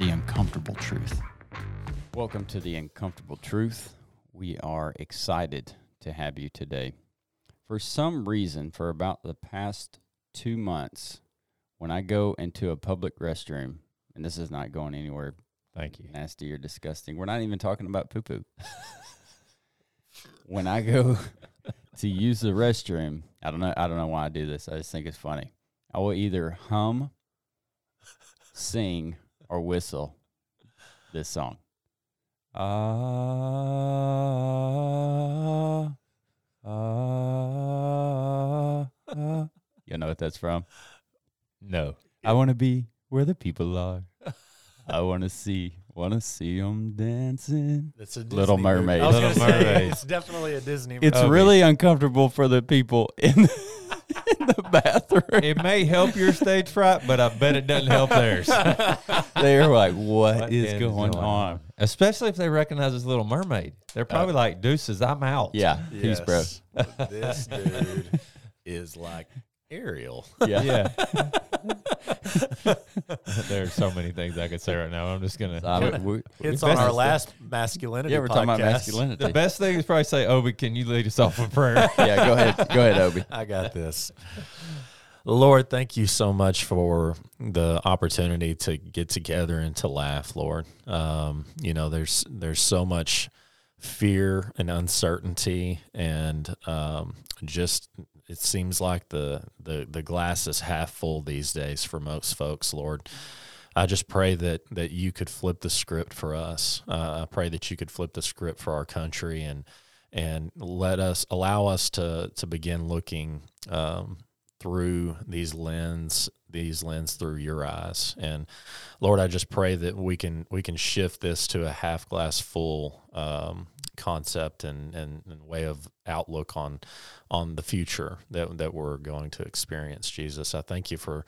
the uncomfortable truth. Welcome to the uncomfortable truth. We are excited to have you today. For some reason, for about the past two months, when I go into a public restroom, and this is not going anywhere Thank you. nasty or disgusting, we're not even talking about poo poo. when I go to use the restroom, I don't know. I don't know why I do this. I just think it's funny. I will either hum, sing, or whistle this song. Ah, ah, ah. You know what that's from? No. I want to be where the people are. I want to see, want to see them dancing. It's a Little Disney movie. Mermaid. I was Little gonna say, Mermaid. It's definitely a Disney. It's movie. really uncomfortable for the people in the, in the bathroom. It may help your stage fright, but I bet it doesn't help theirs. They're like, what What is is going on? Especially if they recognize this little mermaid. They're uh, probably like, deuces, I'm out. Yeah, peace, bro. This dude is like Ariel. Yeah. Yeah. there are so many things I could say right now. I'm just going I to. mean, we- It's we- on our last masculinity. Yeah, we're talking about masculinity. The best thing is probably say, Obi, can you lead us off with prayer? yeah, go ahead. Go ahead, Obi. I got this. Lord, thank you so much for the opportunity to get together and to laugh, Lord. Um, you know, there's there's so much fear and uncertainty and um, just it seems like the, the the glass is half full these days for most folks, Lord. I just pray that that you could flip the script for us. Uh, I pray that you could flip the script for our country and and let us allow us to to begin looking um, through these lens these lens through your eyes and lord i just pray that we can we can shift this to a half glass full um, concept and, and and way of outlook on on the future that that we're going to experience jesus i thank you for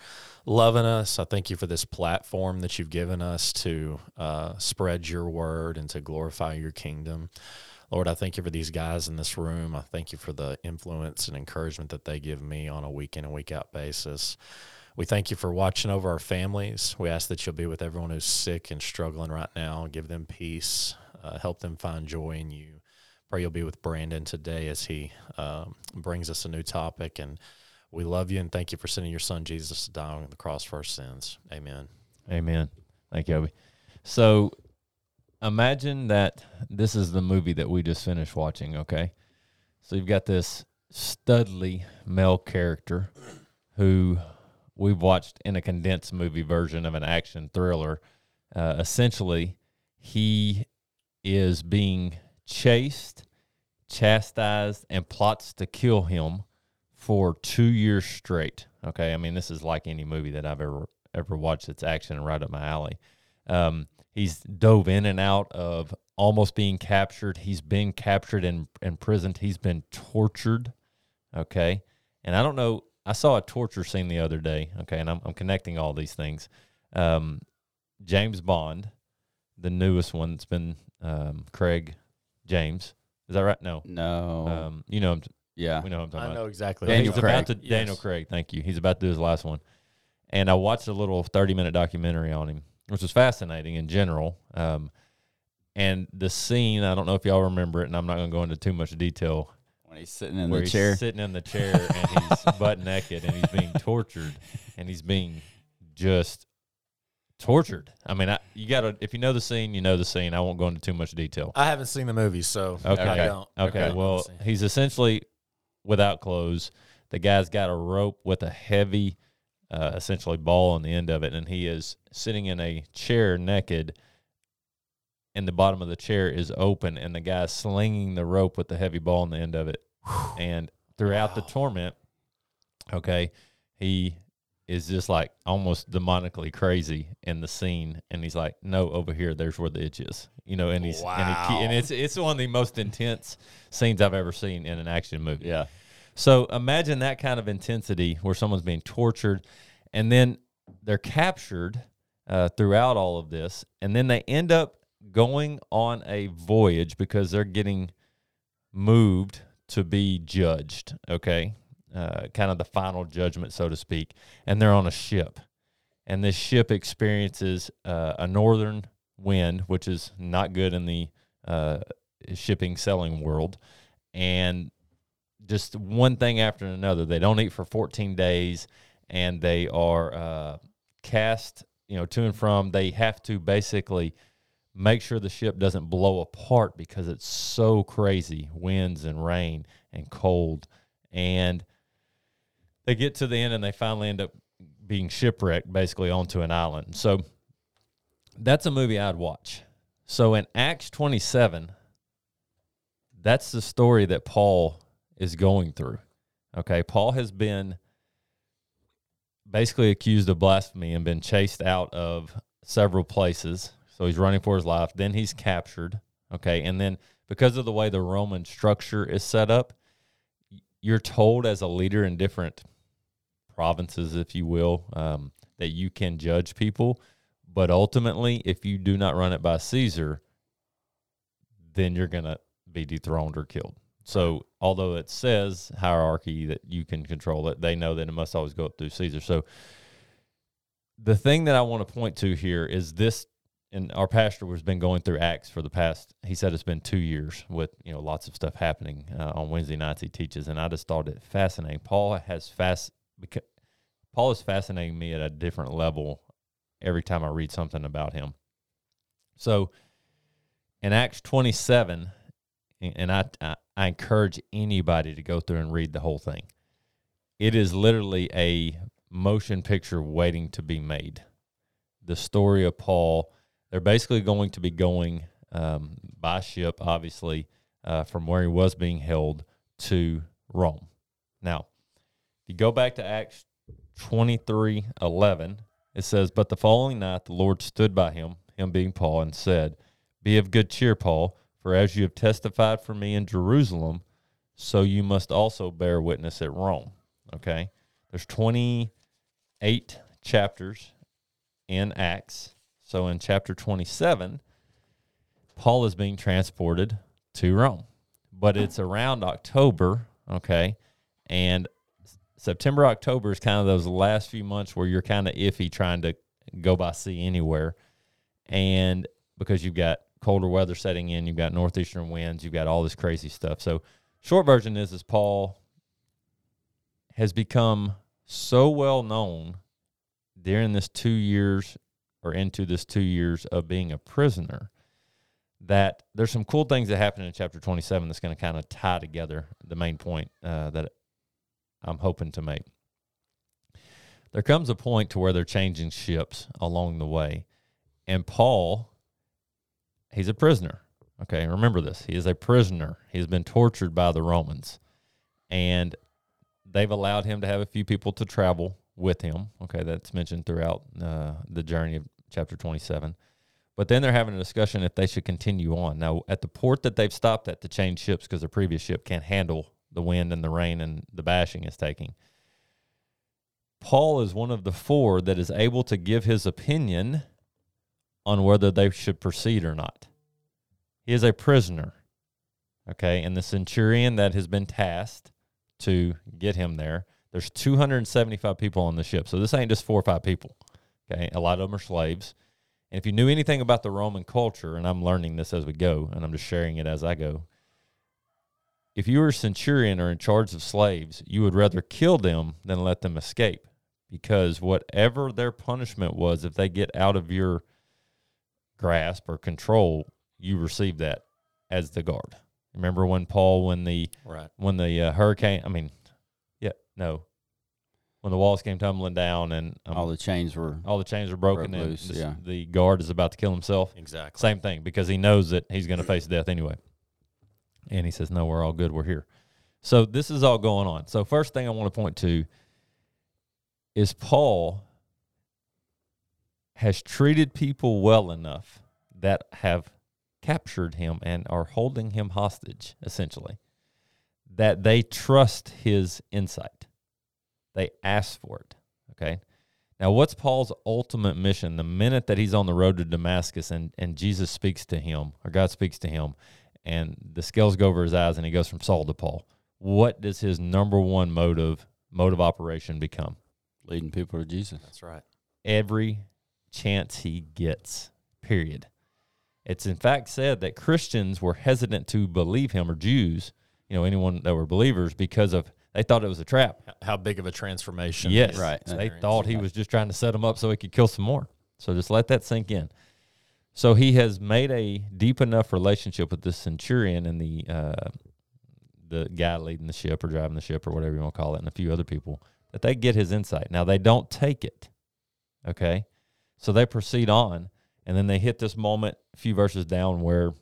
loving us i thank you for this platform that you've given us to uh, spread your word and to glorify your kingdom Lord, I thank you for these guys in this room. I thank you for the influence and encouragement that they give me on a week in and week out basis. We thank you for watching over our families. We ask that you'll be with everyone who's sick and struggling right now. Give them peace, uh, help them find joy in you. Pray you'll be with Brandon today as he um, brings us a new topic. And we love you and thank you for sending your son Jesus to die on the cross for our sins. Amen. Amen. Thank you, Obi. So imagine that this is the movie that we just finished watching, okay? So you've got this studly male character who we've watched in a condensed movie version of an action thriller. Uh, essentially, he is being chased, chastised, and plots to kill him for two years straight. Okay, I mean this is like any movie that I've ever ever watched that's action and right up my alley. Um, he's dove in and out of almost being captured. He's been captured and imprisoned. He's been tortured. Okay, and I don't know. I saw a torture scene the other day. Okay, and I'm I'm connecting all these things. Um, James Bond, the newest one that's been um, Craig James. Is that right? No. No. Um, you know, him- yeah. we know what I'm talking I about. know exactly. Daniel He's you're about Craig. to Daniel Craig. Thank you. He's about to do his last one, and I watched a little 30 minute documentary on him, which was fascinating in general. Um, and the scene, I don't know if y'all remember it, and I'm not going to go into too much detail. When he's sitting in where the he's chair. sitting in the chair and he's butt naked and he's being tortured and he's being just tortured. I mean, I, you got to if you know the scene, you know the scene. I won't go into too much detail. I haven't seen the movie, so Okay. I don't. Okay, well, he's essentially without clothes. The guy's got a rope with a heavy, uh, essentially ball on the end of it, and he is sitting in a chair naked. And the bottom of the chair is open, and the guy's slinging the rope with the heavy ball on the end of it. and throughout the torment, okay, he is just like almost demonically crazy in the scene, and he's like, "No, over here, there's where the itch is," you know, and he's and, he, and it's it's one of the most intense scenes I've ever seen in an action movie. Yeah. So imagine that kind of intensity where someone's being tortured, and then they're captured uh, throughout all of this, and then they end up going on a voyage because they're getting moved to be judged. Okay, uh, kind of the final judgment, so to speak, and they're on a ship, and this ship experiences uh, a northern wind, which is not good in the uh, shipping selling world, and just one thing after another. They don't eat for 14 days, and they are uh, cast, you know, to and from. They have to basically make sure the ship doesn't blow apart because it's so crazy winds and rain and cold. And they get to the end and they finally end up being shipwrecked basically onto an island. So that's a movie I'd watch. So in Acts 27, that's the story that Paul is going through. Okay, Paul has been basically accused of blasphemy and been chased out of several places. So he's running for his life. Then he's captured. Okay, and then because of the way the Roman structure is set up, you're told as a leader in different provinces, if you will, um, that you can judge people. But ultimately, if you do not run it by Caesar, then you're going to be dethroned or killed. So, although it says hierarchy that you can control it, they know that it must always go up through Caesar. So, the thing that I want to point to here is this, and our pastor has been going through Acts for the past. He said it's been two years with you know lots of stuff happening uh, on Wednesday nights. He teaches, and I just thought it fascinating. Paul has fast because Paul is fascinating me at a different level every time I read something about him. So, in Acts twenty seven and and I, I I encourage anybody to go through and read the whole thing. It is literally a motion picture waiting to be made. The story of Paul. They're basically going to be going um, by ship, obviously, uh, from where he was being held to Rome. Now, you go back to Acts twenty three eleven, it says, But the following night the Lord stood by him, him being Paul, and said, Be of good cheer, Paul, for as you have testified for me in Jerusalem, so you must also bear witness at Rome. Okay? There's 28 chapters in Acts. So in chapter 27, Paul is being transported to Rome. But it's around October, okay? And September, October is kind of those last few months where you're kind of iffy trying to go by sea anywhere. And because you've got colder weather setting in, you've got northeastern winds, you've got all this crazy stuff. So, short version is is Paul has become so well known during this 2 years or into this 2 years of being a prisoner that there's some cool things that happen in chapter 27 that's going to kind of tie together the main point uh, that I'm hoping to make. There comes a point to where they're changing ships along the way, and Paul, he's a prisoner. Okay, remember this. He is a prisoner. He's been tortured by the Romans, and they've allowed him to have a few people to travel with him. Okay, that's mentioned throughout uh, the journey of chapter 27. But then they're having a discussion if they should continue on. Now, at the port that they've stopped at to change ships because the previous ship can't handle the wind and the rain and the bashing is taking. Paul is one of the four that is able to give his opinion on whether they should proceed or not. He is a prisoner. Okay. And the centurion that has been tasked to get him there, there's 275 people on the ship. So this ain't just four or five people. Okay. A lot of them are slaves. And if you knew anything about the Roman culture, and I'm learning this as we go, and I'm just sharing it as I go, if you were a centurion or in charge of slaves, you would rather kill them than let them escape because whatever their punishment was, if they get out of your grasp or control, you receive that as the guard. Remember when Paul, when the Right. when the uh, hurricane, I mean, yeah, no, when the walls came tumbling down and um, All the chains were. all the chains were broken Broke and loose, the, yeah. the guard is about to kill himself. Exactly. Same thing because he knows that he's going to face death anyway. And he says, No, we're all good. We're here. So this is all going on. So, first thing I want to point to is Paul has treated people well enough that have captured him and are holding him hostage, essentially, that they trust his insight. They ask for it. Okay. Now, what's Paul's ultimate mission the minute that he's on the road to Damascus and, and Jesus speaks to him, or God speaks to him, and the scales go over his eyes and he goes from Saul to Paul? What does his number one motive, mode of operation become? Leading people to Jesus. That's right. Every chance he gets, period. It's in fact said that Christians were hesitant to believe him, or Jews, you know, anyone that were believers, because of they thought it was a trap. How big of a transformation? Yes, Right. So They thought he was just trying to set them up so he could kill some more. So just let that sink in. So he has made a deep enough relationship with the centurion and the uh, the guy leading the ship or driving the ship or whatever you want to call it, and a few other people that they get his insight. Now they don't take it, okay? So they proceed on, and then they hit this moment a few verses down where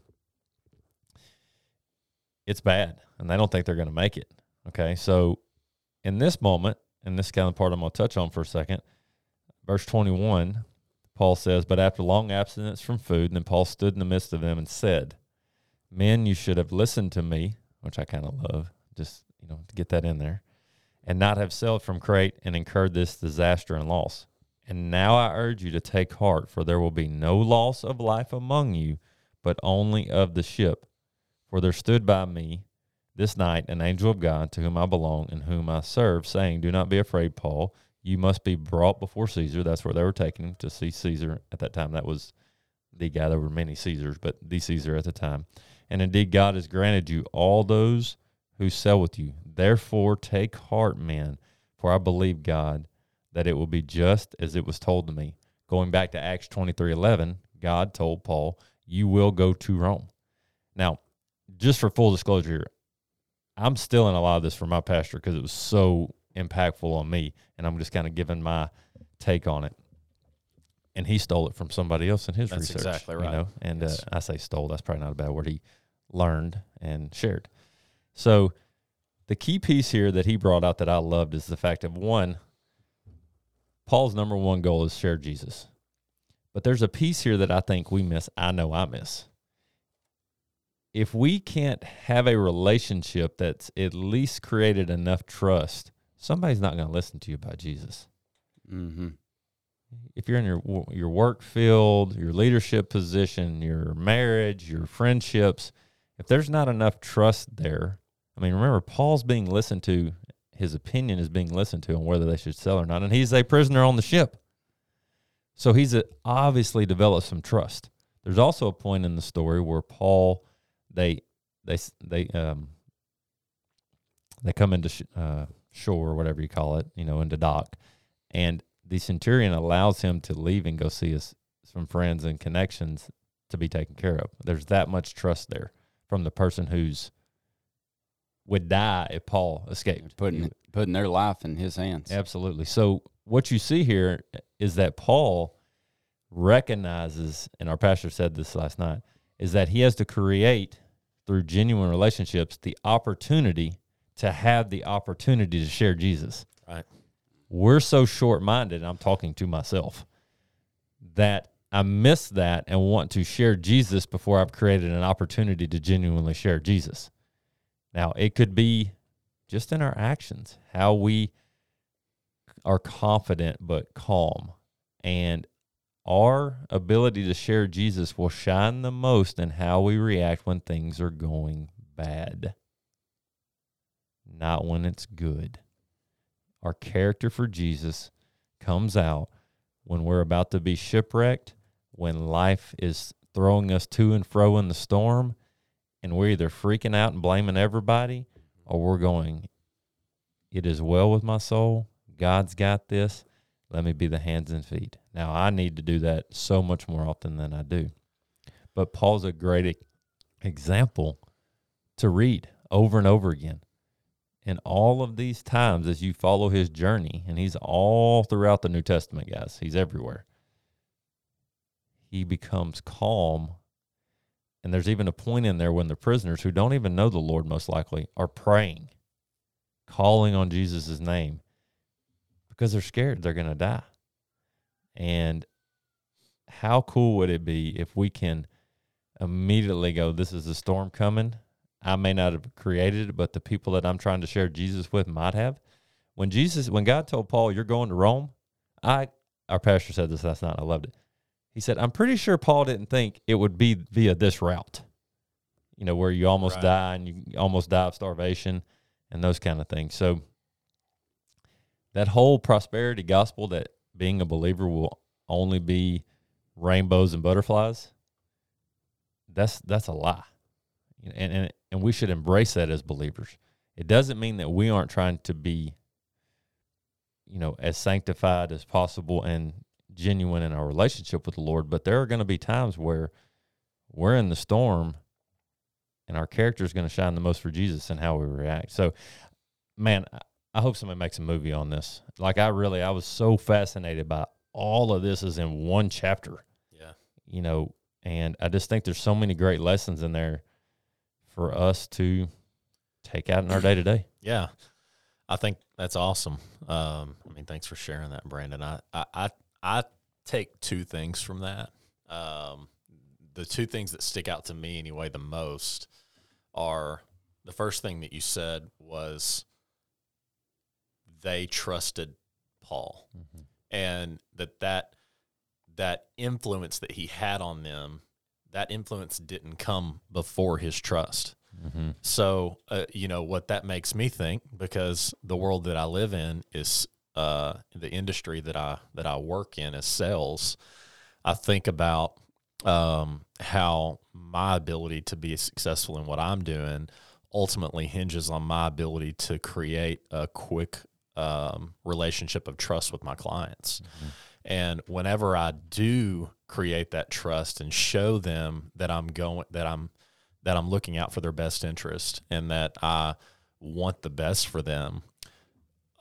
it's bad, and they don't think they're going to make it. Okay, so in this moment, and this is kind of part I'm going to touch on for a second, verse 21, Paul says, But after long abstinence from food, and then Paul stood in the midst of them and said, Men, you should have listened to me, which I kind of love, just, you know, to get that in there, and not have sailed from Crete and incurred this disaster and loss. And now I urge you to take heart, for there will be no loss of life among you, but only of the ship. For there stood by me this night an angel of God to whom I belong and whom I serve, saying, Do not be afraid, Paul. You must be brought before Caesar. That's where they were taking him to see Caesar at that time. That was the guy. There were many Caesars, but the Caesar at the time. And indeed, God has granted you all those who sell with you. Therefore, take heart, men, for I believe God that it will be just as it was told to me. Going back to Acts twenty three eleven, God told Paul, You will go to Rome. Now, just for full disclosure here, I'm stealing a lot of this from my pastor because it was so impactful on me, and I'm just kind of giving my take on it. And he stole it from somebody else in his That's research. exactly You right. know, and Yes. uh, I say stole. That's probably not a bad word. He learned and shared. So, the key piece here that he brought out that I loved is the fact of one, Paul's number one goal is share Jesus. But there's a piece here that I think we miss. I know I miss if we can't have a relationship that's at least created enough trust, somebody's not going to listen to you about Jesus. Mm-hmm. If you're in your your work field, your leadership position, your marriage, your friendships, if there's not enough trust there, I mean, remember Paul's being listened to. His opinion is being listened to on whether they should sell or not, and he's a prisoner on the ship. So he's uh obviously developed some trust. There's also a point in the story where Paul they they they um they come into sh- uh, shore or whatever you call it, you know, into dock, and the centurion allows him to leave and go see his some friends and connections to be taken care of. There's that much trust there from the person who's would die if Paul escaped. Putting putting their life in his hands. Absolutely. So what you see here is that Paul recognizes, and our pastor said this last night, is that he has to create through genuine relationships the opportunity to have the opportunity to share Jesus. Right. We're so short minded, I'm talking to myself, that I miss that and want to share Jesus before I've created an opportunity to genuinely share Jesus. Now, it could be just in our actions, how we are confident but calm. And our ability to share Jesus will shine the most in how we react when things are going bad, not when it's good. Our character for Jesus comes out when we're about to be shipwrecked, when life is throwing us to and fro in the storm, and we're either freaking out and blaming everybody or we're going, It is well with my soul. God's got this. Let me be the hands and feet. Now, I need to do that so much more often than I do. But Paul's a great example to read over and over again. And all of these times, as you follow his journey, and he's all throughout the New Testament, guys, he's everywhere. He becomes calm. And there's even a point in there when the prisoners who don't even know the Lord, most likely, are praying, calling on Jesus' name because they're scared they're going to die. And how cool would it be if we can immediately go, This is a storm coming. I may not have created it, but the people that I'm trying to share Jesus with might have. When Jesus, when God told Paul, You're going to Rome, I, our pastor said this last night. I loved it. He said, I'm pretty sure Paul didn't think it would be via this route, you know, where you almost Right. die and you almost die of starvation and those kind of things. So, that whole prosperity gospel that being a believer will only be rainbows and butterflies that's that's a lie and and and we should embrace that as believers it doesn't mean that we aren't trying to be you know as sanctified as possible and genuine in our relationship with the lord but there are going to be times where we're in the storm and our character is going to shine the most for jesus and how we react so man I- I hope somebody makes a movie on this. Like I really, I was so fascinated by all of this is in one chapter, Yeah. you know, and I just think there's so many great lessons in there for us to take out in our day to day. Yeah, I think that's awesome. Um, I mean, thanks for sharing that, Brandon. I I I, I take two things from that. Um, the two things that stick out to me anyway the most are the first thing that you said was they trusted Paul, and that that that influence that he had on them, that influence didn't come before his trust. Mm-hmm. So, uh, you know, what that makes me think, because the world that I live in is uh, the industry that I that I work in is sales. I think about um, how my ability to be successful in what I'm doing ultimately hinges on my ability to create a quick um, relationship of trust with my clients. And whenever I do create that trust and show them that I'm going, that I'm, that I'm looking out for their best interest and that I want the best for them,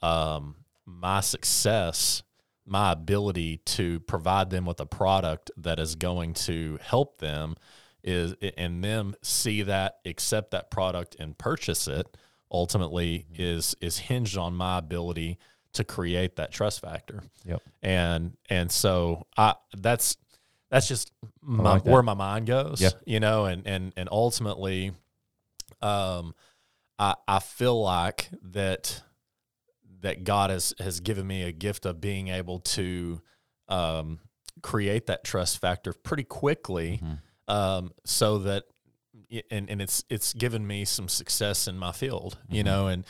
um, my success, my ability to provide them with a product that is going to help them is, and them see that, accept that product and purchase it ultimately is, is hinged on my ability to create that trust factor. Yep. and and so I that's that's just my, like that. where my mind goes, Yeah. you know, and and and ultimately, um, I I feel like that that God has has given me a gift of being able to um, create that trust factor pretty quickly, um, so that and and it's it's given me some success in my field, you know, and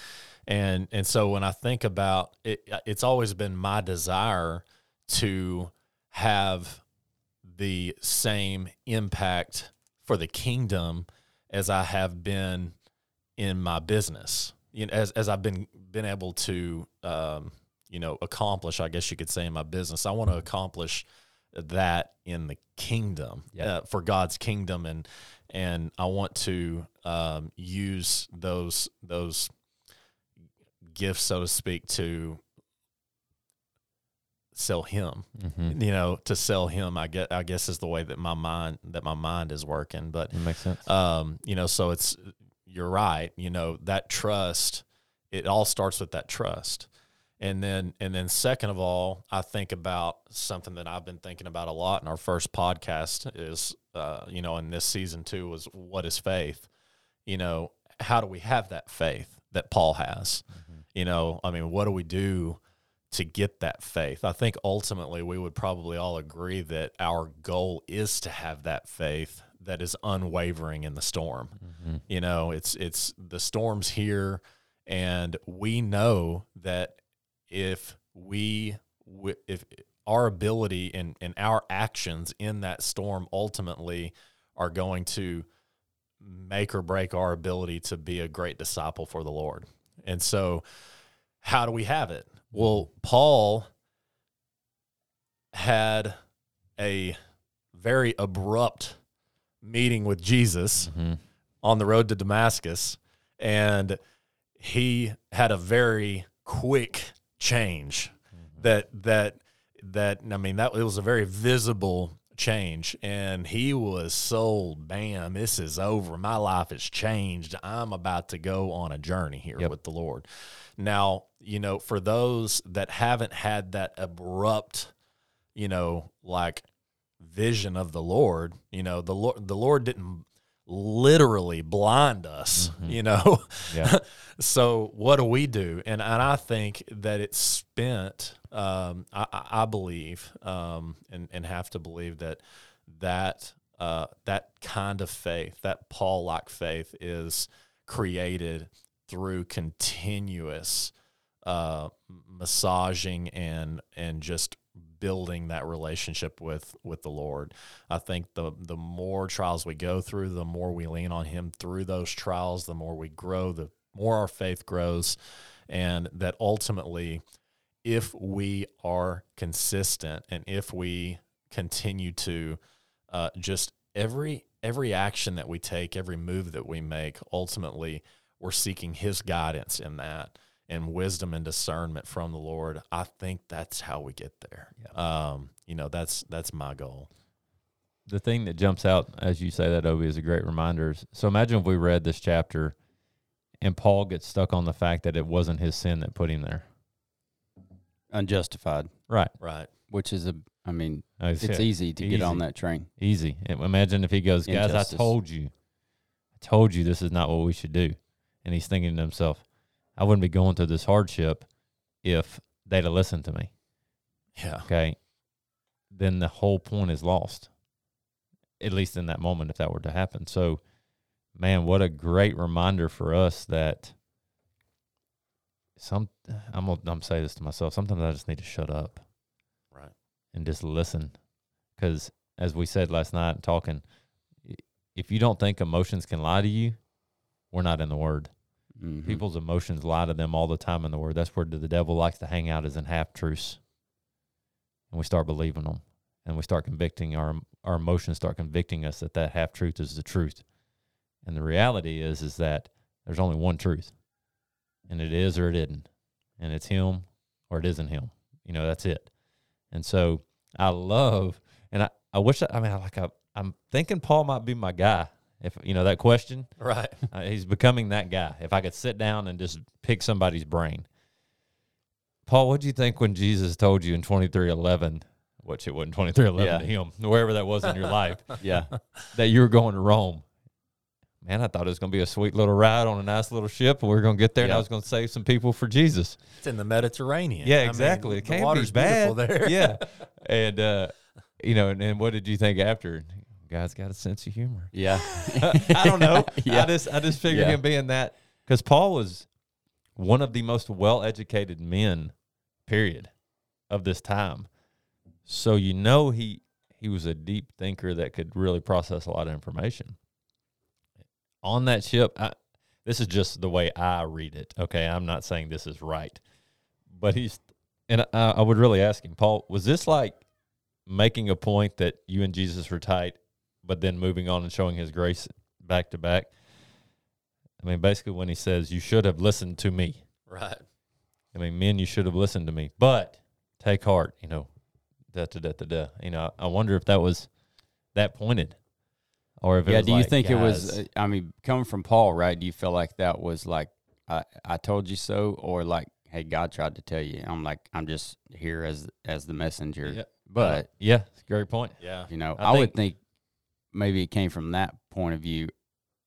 and and so when I think about it, it's always been my desire to have the same impact for the kingdom as I have been in my business. You know, as as I've been been able to um, you know accomplish, I guess you could say in my business, I want to accomplish that in the kingdom Yeah. uh, for God's kingdom, and and I want to um, use those those gifts, so to speak, to sell Him Mm-hmm. you know to sell him i get i guess is the way that my mind that my mind is working but That makes sense. um you know so it's you're right you know that trust it all starts with that trust and then and then second of all i think about something that i've been thinking about a lot in our first podcast is uh you know in this season two was what is faith you know how do we have that faith that paul has you know i mean what do we do to get that faith. I think ultimately we would probably all agree that our goal is to have that faith that is unwavering in the storm. Mm-hmm. You know, it's it's the storm's here and we know that if we if our ability and and our actions in that storm ultimately are going to make or break our ability to be a great disciple for the Lord. And so how do we have it? Well, Paul had a very abrupt meeting with Jesus Mm-hmm. on the road to Damascus, and he had a very quick change that that that I mean that it was a very visible change. And he was sold, bam, this is over. My life has changed. I'm about to go on a journey here Yep. with the Lord. Now, you know, for those that haven't had that abrupt, you know, like vision of the Lord, you know, the Lord the Lord didn't literally blind us, you know. Yeah. so what do we do? And and I think that it's spent. Um, I, I I believe, um, and and have to believe that that uh, that kind of faith, that Paul like faith, is created through continuous uh, massaging and and just building that relationship with with the Lord. I think the the more trials we go through, the more we lean on Him through those trials, the more we grow, the more our faith grows, and that ultimately, if we are consistent and if we continue to uh, just every every action that we take, every move that we make, ultimately we're seeking His guidance in that and wisdom and discernment from the Lord. I think that's how we get there. Um, you know, that's that's my goal. the thing that jumps out as you say that Obi is a great reminder. So imagine if we read this chapter and Paul gets stuck on the fact that it wasn't his sin that put him there. Unjustified, Right. Right. which is a, I mean, I it's said, easy to get on that train. Easy. Imagine if he goes, guys, Injustice. I told you, I told you this is not what we should do. And he's thinking to himself, I wouldn't be going through this hardship if they'd have listened to me. Yeah. Okay. Then the whole point is lost, at least in that moment, if that were to happen. So, man, what a great reminder for us that some, I'm going to say this to myself. Sometimes I just need to shut up Right. and just listen. Because as we said last night talking, if you don't think emotions can lie to you, we're not in the Word. Mhm. People's emotions lie to them all the time in the Word. That's where the devil likes to hang out is in half truths, and we start believing them, and we start convicting our our emotions start convicting us that that half truth is the truth, and the reality is is that there's only one truth, and it is or it isn't, and it's Him or it isn't Him. You know that's it, and so I love, and I I wish I, I mean like I, I'm thinking Paul might be my guy. If you know that question, Right. uh, he's becoming that guy. If I could sit down and just pick somebody's brain. Paul, what do you think when Jesus told you in 2311, which it wasn't 2311 Yeah. to him, wherever that was in your life, yeah, that you were going to Rome? Man, I thought it was going to be a sweet little ride on a nice little ship, and we were going to get there, and I was going to save some people for Jesus. It's in the Mediterranean. Yeah, I mean, exactly. it the can't water's be bad. beautiful there. yeah, and uh, you know, and, and what did you think after? Guy's got a sense of humor. yeah. I don't know. Yeah. I just I just figured Yeah. him being that because Paul was one of the most well educated men, period, of this time. So you know he he was a deep thinker that could really process a lot of information. On that ship, I, this is just the way I read it. Okay, I'm not saying this is right, but he's and I, I would really ask him, Paul, was this like making a point that you and Jesus were tight, but then moving on and showing his grace back to back? I mean, basically, when he says, You should have listened to me. Right. I mean, men, you should have listened to me, but take heart, you know, da da da da da. You know, I wonder if that was that pointed, or if it yeah. was Do you like, think it was? I mean, coming from Paul, right? Do you feel like that was like, I, I told you so, or like, hey, God tried to tell you? I'm like, I'm just here as as the messenger. Yeah. But yeah, it's a great point. Yeah. you know, I I, would think maybe it came from that point of view.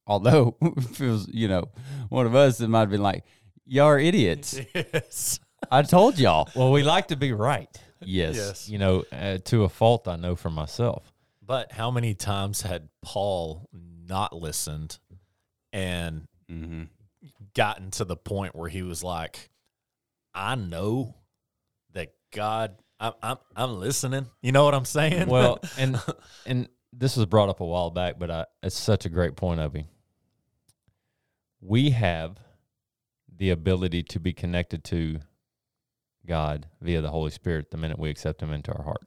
Although if it was, you know, one of us, it might have been like, y'all are idiots. yes. I told y'all. Well, we like to be right, Yes. Yes. you know, uh, to a fault. I know for myself. But how many times had Paul not listened and Mm-hmm. gotten to the point where he was like, I know that God, I'm, I'm, I'm listening. You know what I'm saying? Well, and and this was brought up a while back, but I, it's such a great point, Obi. We have the ability to be connected to God via the Holy Spirit the minute we accept Him into our heart.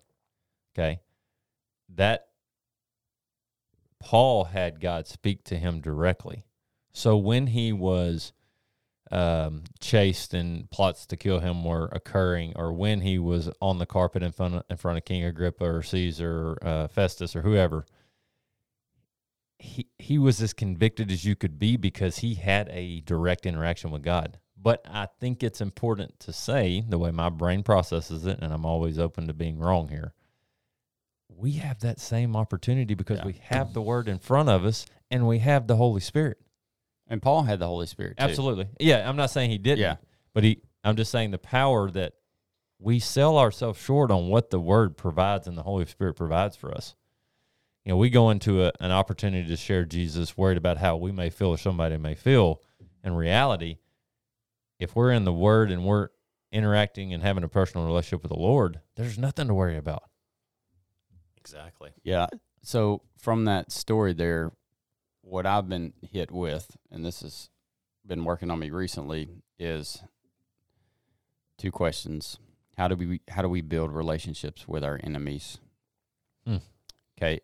Okay, that Paul had God speak to him directly. So when he was um, chased and plots to kill him were occurring, or when he was on the carpet in front of, in front of King Agrippa or Caesar, or, uh, Festus, or whoever, he he was as convicted as you could be because he had a direct interaction with God. But I think it's important to say the way my brain processes it, and I'm always open to being wrong here. We have that same opportunity because Yeah. we have the Word in front of us, and we have the Holy Spirit. And Paul had the Holy Spirit. Too. Absolutely. Yeah, I'm not saying he didn't. Yeah. But he I'm just saying the power that we sell ourselves short on what the word provides and the Holy Spirit provides for us. You know, we go into a, an opportunity to share Jesus worried about how we may feel or somebody may feel. In reality, if we're in the word and we're interacting and having a personal relationship with the Lord, there's nothing to worry about. Exactly. Yeah. So from that story there, what I've been hit with, and this has been working on me recently, is two questions. How do we how do we build relationships with our enemies? Hmm. Okay.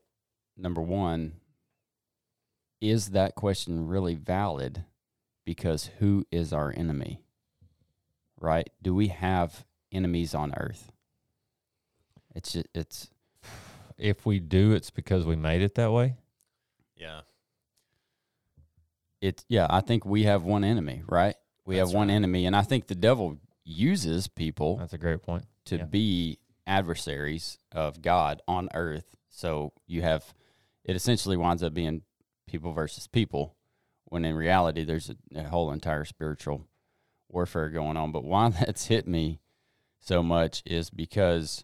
Number one, is that question really valid? Because who is our enemy? Right? Do we have enemies on earth? It's just, it's If we do, it's because we made it that way. Yeah. It's yeah i think we have one enemy right we That's have one right. enemy and i think the devil uses people That's a great point. to yeah. be adversaries of god on earth so you have it essentially winds up being people versus people when in reality there's a, a whole entire spiritual warfare going on but why that's hit me so much is because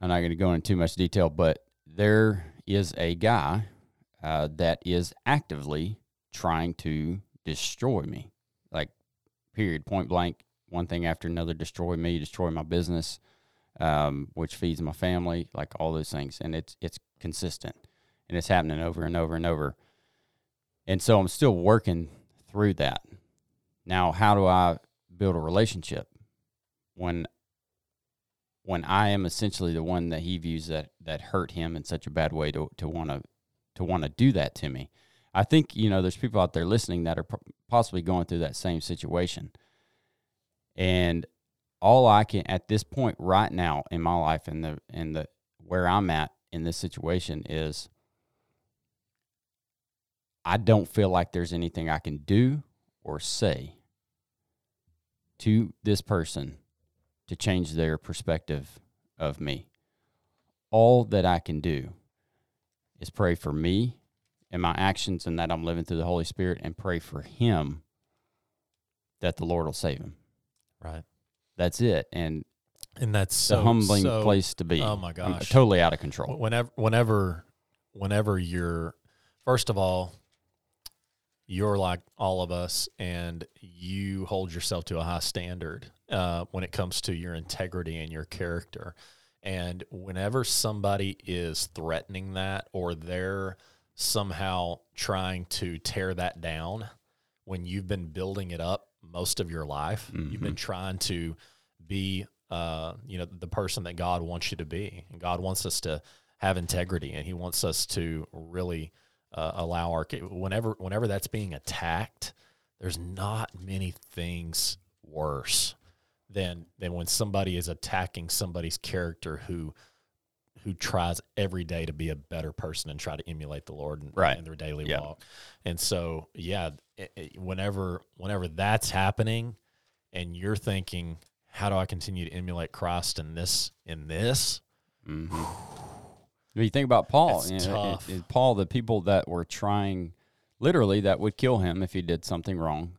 i'm not going to go into too much detail but there is a guy uh, that is actively trying to destroy me. Like period point blank one thing after another destroy me destroy my business um, which feeds my family like all those things. And it's it's consistent. And it's happening over and over and over. And so i'm still working through that. Now how do i build a relationship? When when i am essentially the one that he views that that hurt him in such a bad way to to want to to want to do that to me i think you know there's people out there listening that are possibly going through that same situation and all I can at this point right now in my life and the and the where I'm at in this situation is I don't feel like there's anything I can do or say to this person to change their perspective of me. All that I can do is pray for me and my actions and that I'm living through the Holy Spirit and pray for him that the Lord will save him. Right. That's it. And And that's so a humbling so- place to be. oh my I'm gosh. totally out of control. Whenever, whenever, whenever you're, first of all, you're like all of us, and you hold yourself to a high standard uh, when it comes to your integrity and your character. And whenever somebody is threatening that, or they're somehow trying to tear that down, when you've been building it up most of your life, you've been trying to be uh, you know the person that God wants you to be, and God wants us to have integrity, and He wants us to really uh, allow our whenever whenever that's being attacked. There's not many things worse than than when somebody is attacking somebody's character who who tries every day to be a better person and try to emulate the Lord in, Right. in their daily Yeah. walk. And so, yeah, it, it- whenever whenever that's happening, and you're thinking, how do I continue to emulate Christ in this in this? hmm When you think about Paul, you know, it- it- Paul, the people that were trying, literally, that would kill him if he did something wrong,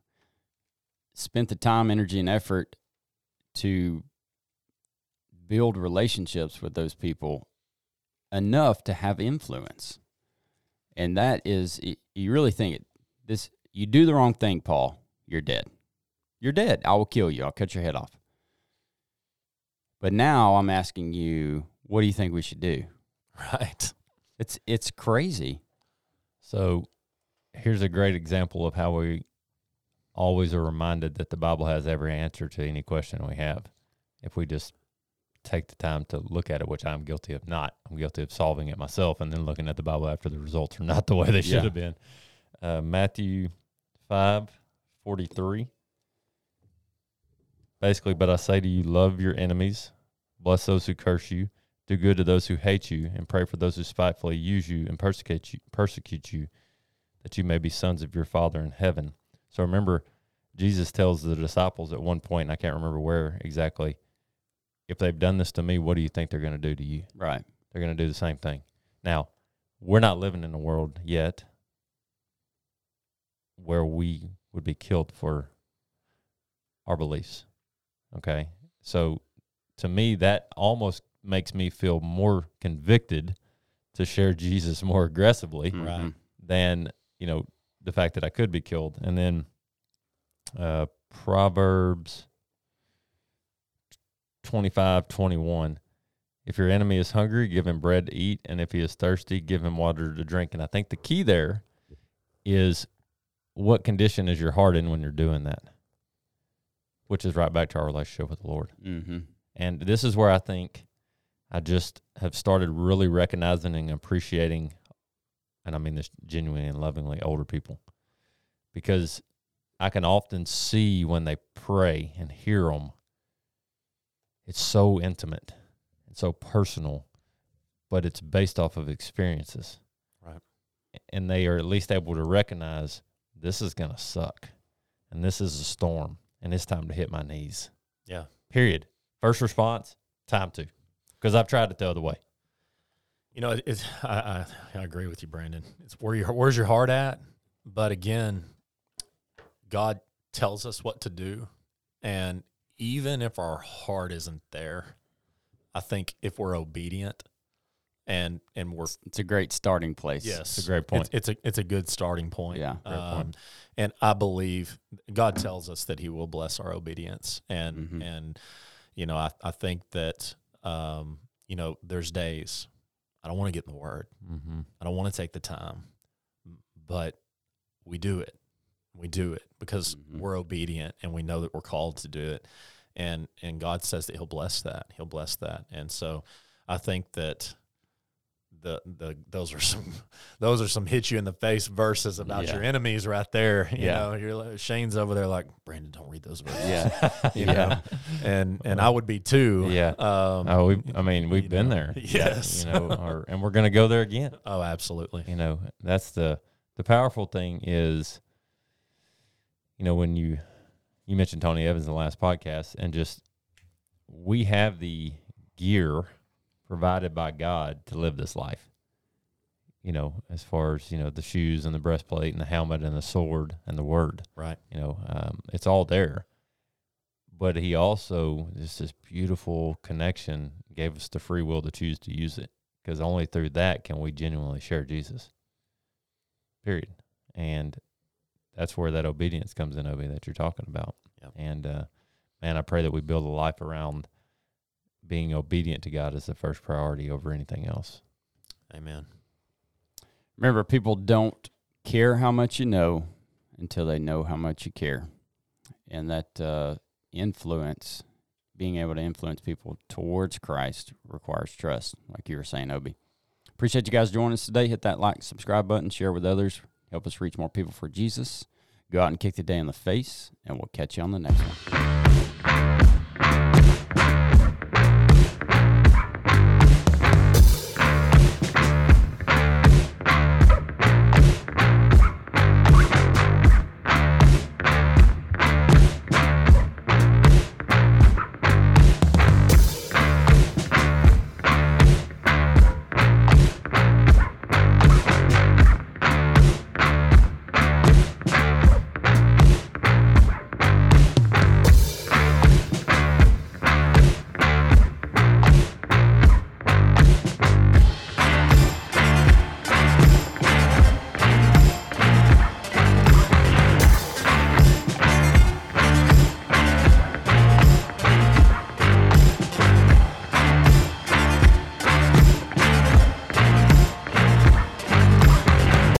spent the time, energy, and effort to build relationships with those people enough to have influence. And that is, you really think it, this, you do the wrong thing, Paul, you're dead. You're dead. I will kill you. I'll cut your head off. But now I'm asking you, what do you think we should do? Right. It's it's crazy. So here's a great example of how we always are reminded that the Bible has every answer to any question we have. If we just take the time to look at it, which I'm guilty of not. I'm guilty of solving it myself and then looking at the Bible after the results are not the way they should Yeah. have been. Uh, Matthew 5 43. Basically, but I say to you, love your enemies, bless those who curse you, do good to those who hate you, and pray for those who spitefully use you and persecute you, persecute you, that you may be sons of your Father in heaven. So remember, Jesus tells the disciples at one point, and I can't remember where exactly, if they've done this to me, what do you think they're going to do to you? Right. They're going to do the same thing. Now, we're not living in a world yet where we would be killed for our beliefs. Okay. So to me, that almost makes me feel more convicted to share Jesus more aggressively Mhm. than, you know, the fact that I could be killed. And then uh, Proverbs 25, 21. If your enemy is hungry, give him bread to eat. And if he is thirsty, give him water to drink. And I think the key there is what condition is your heart in when you're doing that? Which is right back to our relationship with the Lord. Mm-hmm. And this is where I think I just have started really recognizing and appreciating, and I mean this genuinely and lovingly, older people. Because I can often see when they pray and hear them, it's so intimate and so personal, but it's based off of experiences. Right. And they are at least able to recognize this is going to suck and this is a storm and it's time to hit my knees. Yeah. Period. First response, time to. Because I've tried it the other way. You know, it's I, I I agree with you, Brandon. It's where your where's your heart at? But again, God tells us what to do, and even if our heart isn't there, I think if we're obedient and and we're It's a great starting place. yes, It's a great point. It's, it's a it's a good starting point. Yeah. Um, point. and I believe God tells us that He will bless our obedience, and Mhm. and you know I I think that um you know there's days I don't want to get in the Word. Mm-hmm. I don't want to take the time, but we do it. We do it because Mhm. we're obedient and we know that we're called to do it. And and God says that he'll bless that. He'll bless that. And so I think that the the those are some those are some hit you in the face verses about Yeah. your enemies right there. You Yeah. know, you're like, Shane's over there like, Brandon, don't read those verses. Yeah. You know? And and I would be too. Yeah. Um, Oh, we. I mean, we've been know, there. yes. You know, or, and we're going to go there again. oh, absolutely. You know, that's the the powerful thing is, you know, when you you mentioned Tony Evans in the last podcast, and just we have the gear provided by God to live this life. You know, as far as you know, the shoes and the breastplate and the helmet and the sword and the word. Right. You know, um, it's all there. But he also just this beautiful connection gave us the free will to choose to use it because only through that can we genuinely share Jesus. Period. And that's where that obedience comes in, Obi, that you're talking about. Yep. And uh, man, I pray that we build a life around being obedient to God is the first priority over anything else. Amen. Remember, people don't care how much you know until they know how much you care. And that uh, influence, being able to influence people towards Christ, requires trust, like you were saying, Obi. Appreciate you guys joining us today. Hit that like, subscribe button, share with others, help us reach more people for Jesus. Go out and kick the day in the face, and we'll catch you on the next one.